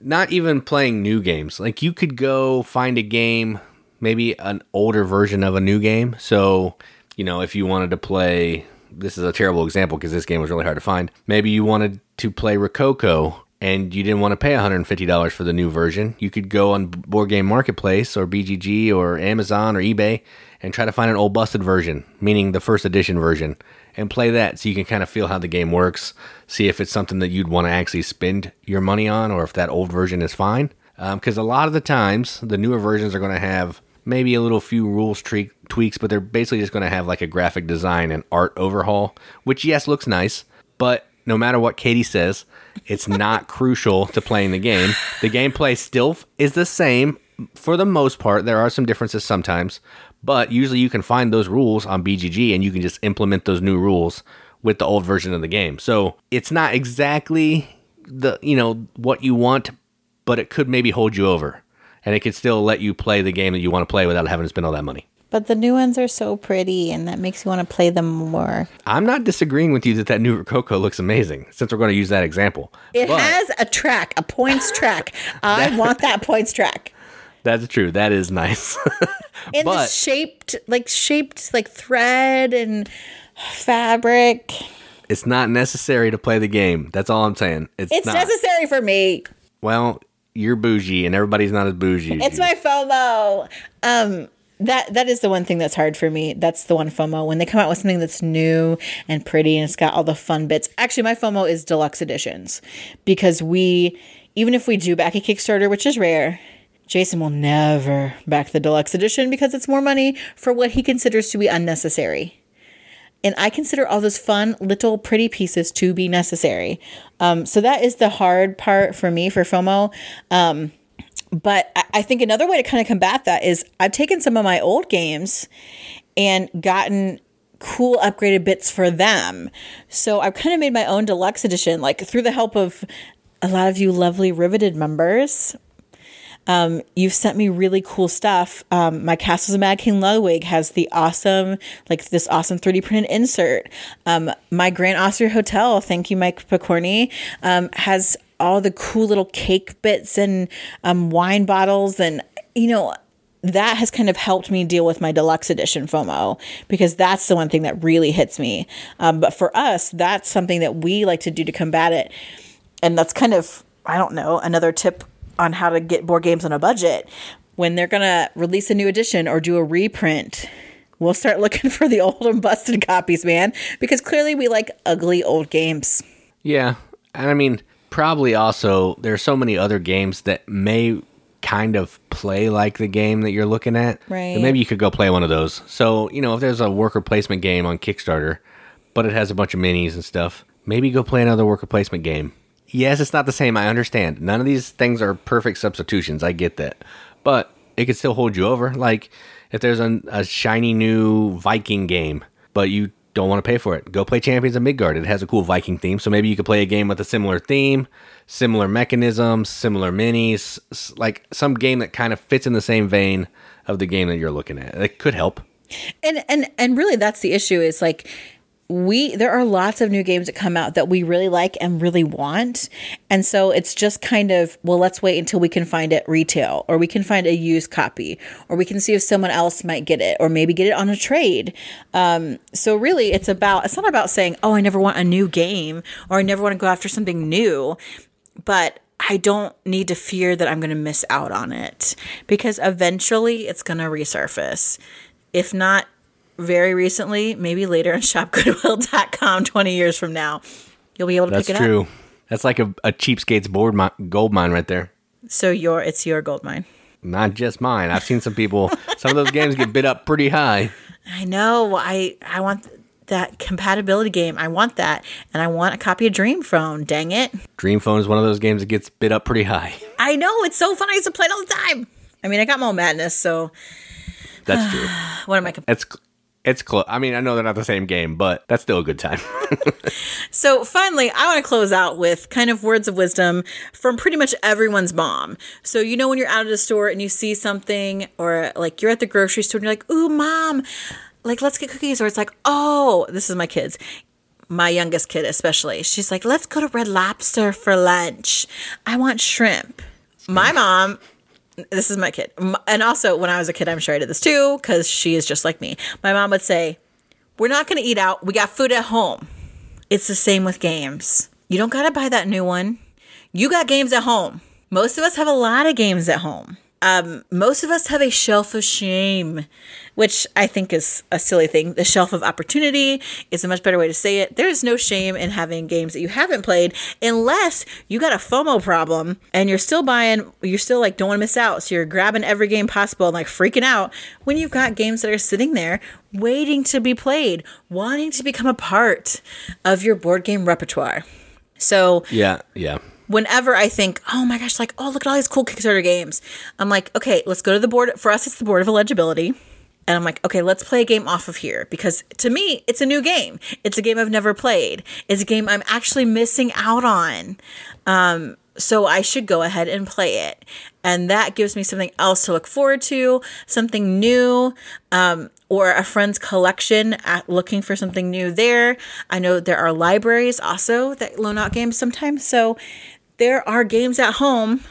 not even playing new games. Like you could go find a game, maybe an older version of a new game. So, you know, if you wanted to play, this is a terrible example because this game was really hard to find. Maybe you wanted to play Rococo and you didn't want to pay $150 for the new version. You could go on Board Game Marketplace or BGG or Amazon or eBay and try to find an old busted version, meaning the first edition version, and play that so you can kind of feel how the game works, see if it's something that you'd want to actually spend your money on or if that old version is fine. Um, because a lot of the times, the newer versions are going to have maybe a little few rules tre- tweaks, but they're basically just going to have like a graphic design and art overhaul, which, yes, looks nice, but no matter what Katie says, it's not crucial to playing the game. The gameplay still is the same for the most part. There are some differences sometimes, but usually you can find those rules on BGG and you can just implement those new rules with the old version of the game. So it's not exactly the you know what you want, but it could maybe hold you over, and it could still let you play the game that you want to play without having to spend all that money. But the new ones are so pretty, and that makes you want to play them more. I'm not disagreeing with you that that new Rococo looks amazing, since we're going to use that example. It But- has a track, a points track. I want that points track. That's true. That is nice. And the shaped, like shaped, like thread and fabric. it's not necessary to play the game. That's all I'm saying. It's, It's not. necessary for me. Well, you're bougie, and everybody's not as bougie. as It's you. my FOMO. Um, that that is the one thing that's hard for me. That's the one FOMO when they come out with something that's new and pretty and it's got all the fun bits. Actually, my FOMO is deluxe editions because we, even if we do back a Kickstarter, which is rare, Jason will never back the deluxe edition because it's more money for what he considers to be unnecessary. And I consider all those fun little pretty pieces to be necessary. Um, so that is the hard part for me for FOMO. Um, but I, I think another way to kind of combat that is I've taken some of my old games and gotten cool upgraded bits for them. So I've kind of made my own deluxe edition, like through the help of a lot of you lovely riveted members. Um, you've sent me really cool stuff. Um, my Castles of Mad King Ludwig has the awesome, like this awesome 3D printed insert. Um, my Grand Austria Hotel, thank you, Mike Picorni, um, has all the cool little cake bits and um, wine bottles. And, you know, that has kind of helped me deal with my deluxe edition FOMO because that's the one thing that really hits me. Um, but for us, that's something that we like to do to combat it. And that's kind of, I don't know, another tip on how to get board games on a budget. When they're going to release a new edition or do a reprint, we'll start looking for the old and busted copies, man, because clearly we like ugly old games. Yeah. And I mean, probably also there's so many other games that may kind of play like the game that you're looking at. Right. maybe you could go play one of those. So, you know, if there's a worker placement game on Kickstarter, but it has a bunch of minis and stuff, maybe go play another worker placement game. Yes, it's not the same. I understand. None of these things are perfect substitutions. I get that. But it could still hold you over. Like if there's a, a shiny new Viking game, but you don't want to pay for it, go play Champions of Midgard. It has a cool Viking theme. So maybe you could play a game with a similar theme, similar mechanisms, similar minis, like some game that kind of fits in the same vein of the game that you're looking at. It could help. and and and really that's the issue is like we there are lots of new games that come out that we really like and really want and so it's just kind of well let's wait until we can find it retail or we can find a used copy or we can see if someone else might get it or maybe get it on a trade um, so really it's about it's not about saying oh i never want a new game or i never want to go after something new but I don't need to fear that I'm going to miss out on it because eventually it's going to resurface. If not very recently, maybe later on shopgoodwill.com 20 years from now, you'll be able to That's pick it true. up. That's true. That's like a, a cheapskate's board mi- gold mine right there. So your it's your gold mine. Not just mine. I've seen some people. some of those games get bid up pretty high. I know. I I want that compatibility game. I want that and I want a copy of Dream Phone. Dang it. Dream Phone is one of those games that gets bid up pretty high. I know. It's so fun. I used to play it all the time. I mean, I got Mall Madness, so That's true. what am I comp- It's it's close. I mean, I know they're not the same game, but that's still a good time. So finally, I want to close out with kind of words of wisdom from pretty much everyone's mom. So you know when you're out at a store and you see something or like you're at the grocery store and you're like, "Ooh, mom, like let's get cookies." Or it's like, "Oh, this is my kids." My youngest kid especially. She's like, "Let's go to Red Lobster for lunch. I want shrimp." My mom this is my kid. And also, when I was a kid, I'm sure I did this too, because she is just like me. My mom would say, We're not going to eat out. We got food at home. It's the same with games. You don't got to buy that new one. You got games at home. Most of us have a lot of games at home. Um, most of us have a shelf of shame, which I think is a silly thing. The shelf of opportunity is a much better way to say it. There's no shame in having games that you haven't played unless you got a FOMO problem and you're still buying, you're still like, don't want to miss out. So you're grabbing every game possible and like freaking out when you've got games that are sitting there waiting to be played, wanting to become a part of your board game repertoire. So yeah, yeah. whenever I think, oh my gosh, like, oh, look at all these cool Kickstarter games, I'm like, okay, let's go to the board. For us, it's the board of illegibility. And I'm like, okay, let's play a game off of here because to me, it's a new game. It's a game I've never played. It's a game I'm actually missing out on. Um, so I should go ahead and play it. And that gives me something else to look forward to, something new, um, or a friend's collection at looking for something new there. I know there are libraries also that loan out games sometimes. So there are games at home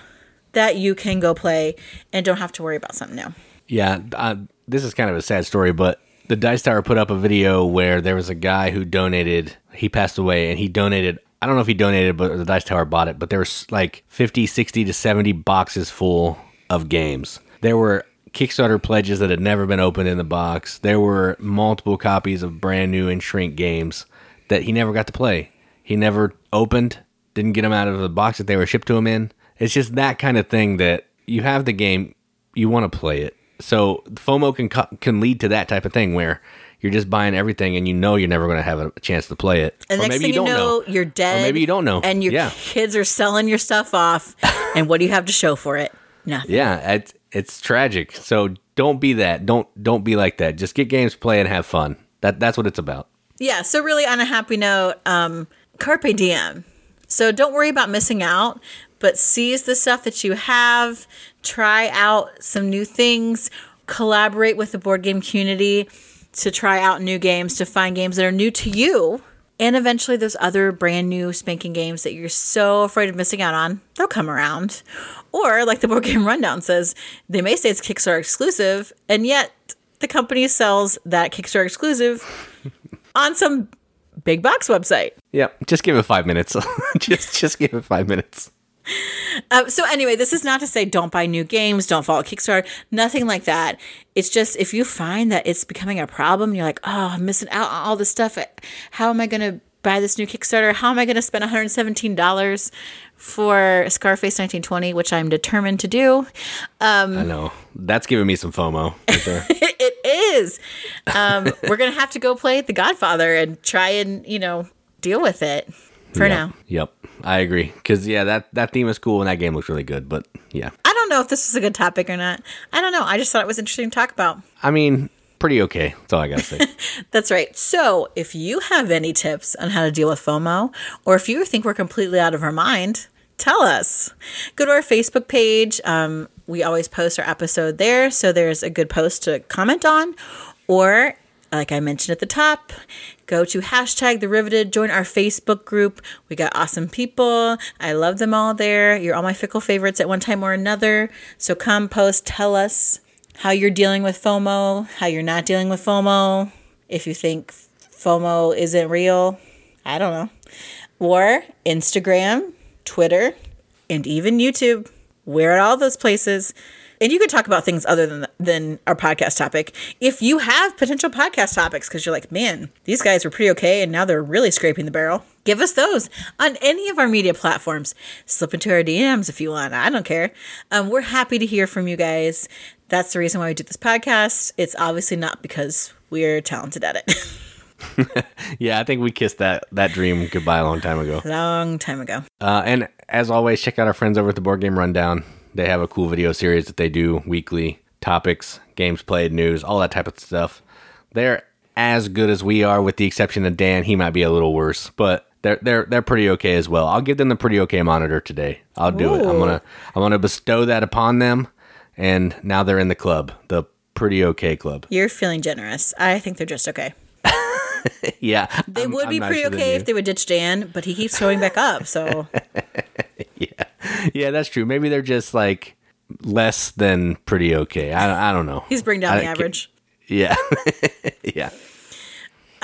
that you can go play and don't have to worry about something new. Yeah, uh, this is kind of a sad story, but the Dice Tower put up a video where there was a guy who donated. He passed away, and he donated. I don't know if he donated, but the Dice Tower bought it. But there was like 50, 60 to 70 boxes full of games. There were Kickstarter pledges that had never been opened in the box. There were multiple copies of brand new and shrink games that he never got to play. He never opened, didn't get them out of the box that they were shipped to him in. It's just that kind of thing that you have the game, you want to play it. So FOMO can can lead to that type of thing where you're just buying everything and you know you're never going to have a chance to play it. And Or next maybe thing you, don't know, you're dead. Or maybe you don't know. And your yeah, kids are selling your stuff off. and what do you have to show for it? Nothing. yeah, it's it's tragic. So don't be that. Don't don't be like that. Just get games, play, and have fun. That that's what it's about. Yeah. So really, on a happy note, um, carpe diem. So don't worry about missing out, but seize the stuff that you have. Try out some new things. Collaborate with the board game community to try out new games, to find games that are new to you, And eventually, those other brand new spanking games that you're so afraid of missing out on, they'll come around. Or, like the Board Game Rundown says, they may say it's Kickstarter exclusive, and yet the company sells that Kickstarter exclusive on some big box website. Yeah, Just give it five minutes. just just give it five minutes. Uh, so anyway, this is not to say don't buy new games, don't follow Kickstarter, nothing like that. It's just if you find that it's becoming a problem, you're like, oh, I'm missing out on all this stuff. How am I going to buy this new Kickstarter? How am I going to spend $117 for Scarface 1920, which I'm determined to do? Um, I know that's giving me some FOMO. Right there. it is. Um, we're gonna have to go play The Godfather and try and you know deal with it for yep. now. Yep, I agree. Because yeah, that that theme is cool and that game looks really good. But yeah, I don't know if this is a good topic or not. I don't know. I just thought it was interesting to talk about. I mean, pretty okay. That's all I gotta say. That's right. So, if you have any tips on how to deal with FOMO, or if you think we're completely out of our mind, tell us. Go to our Facebook page. Um, we always post our episode there, so there's a good post to comment on. Or, like I mentioned at the top, go to hashtag the riveted, join our Facebook group. We got awesome people. I love them all there. You're all my fickle favorites at one time or another. So come post, tell us how you're dealing with FOMO, how you're not dealing with FOMO, if you think FOMO isn't real. I don't know. Or Instagram, Twitter, and even YouTube. We're at all those places. And you could talk about things other than than our podcast topic. If you have potential podcast topics, because you're like, man, these guys were pretty okay, and now they're really scraping the barrel. Give us those on any of our media platforms. Slip into our DMs if you want. I don't care. Um, we're happy to hear from you guys. That's the reason why we do this podcast. It's obviously not because we're talented at it. yeah, I think we kissed that that dream goodbye a long time ago. Long time ago. Uh, and as always, check out our friends over at the Board Game Rundown. They have a cool video series that they do weekly topics, games played, news, all that type of stuff. They're as good as we are, with the exception of Dan. He might be a little worse, but they're they're they're pretty okay as well. I'll give them the pretty okay monitor today. I'll do Ooh. it. I'm gonna I'm gonna bestow that upon them, and now they're in the club, the pretty okay club. You're feeling generous. I think they're just okay. yeah, they I'm, would be pretty okay if they would ditch Dan, but he keeps showing back up. So yeah, yeah, that's true. Maybe they're just like less than pretty okay. I, I don't know. He's bringing down I, the average. Yeah, yeah.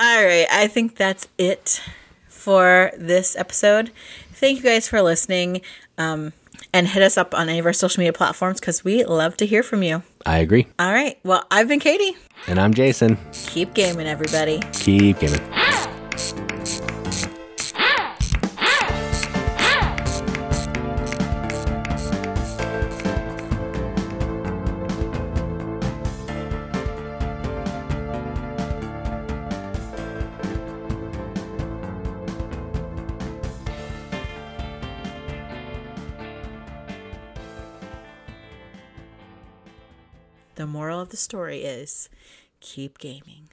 All right, I think that's it for this episode. Thank you guys for listening. Um, and hit us up on any of our social media platforms because we love to hear from you. I agree. All right. Well, I've been Katie. And I'm Jason. Keep gaming, everybody. Keep gaming. Of the story is keep gaming.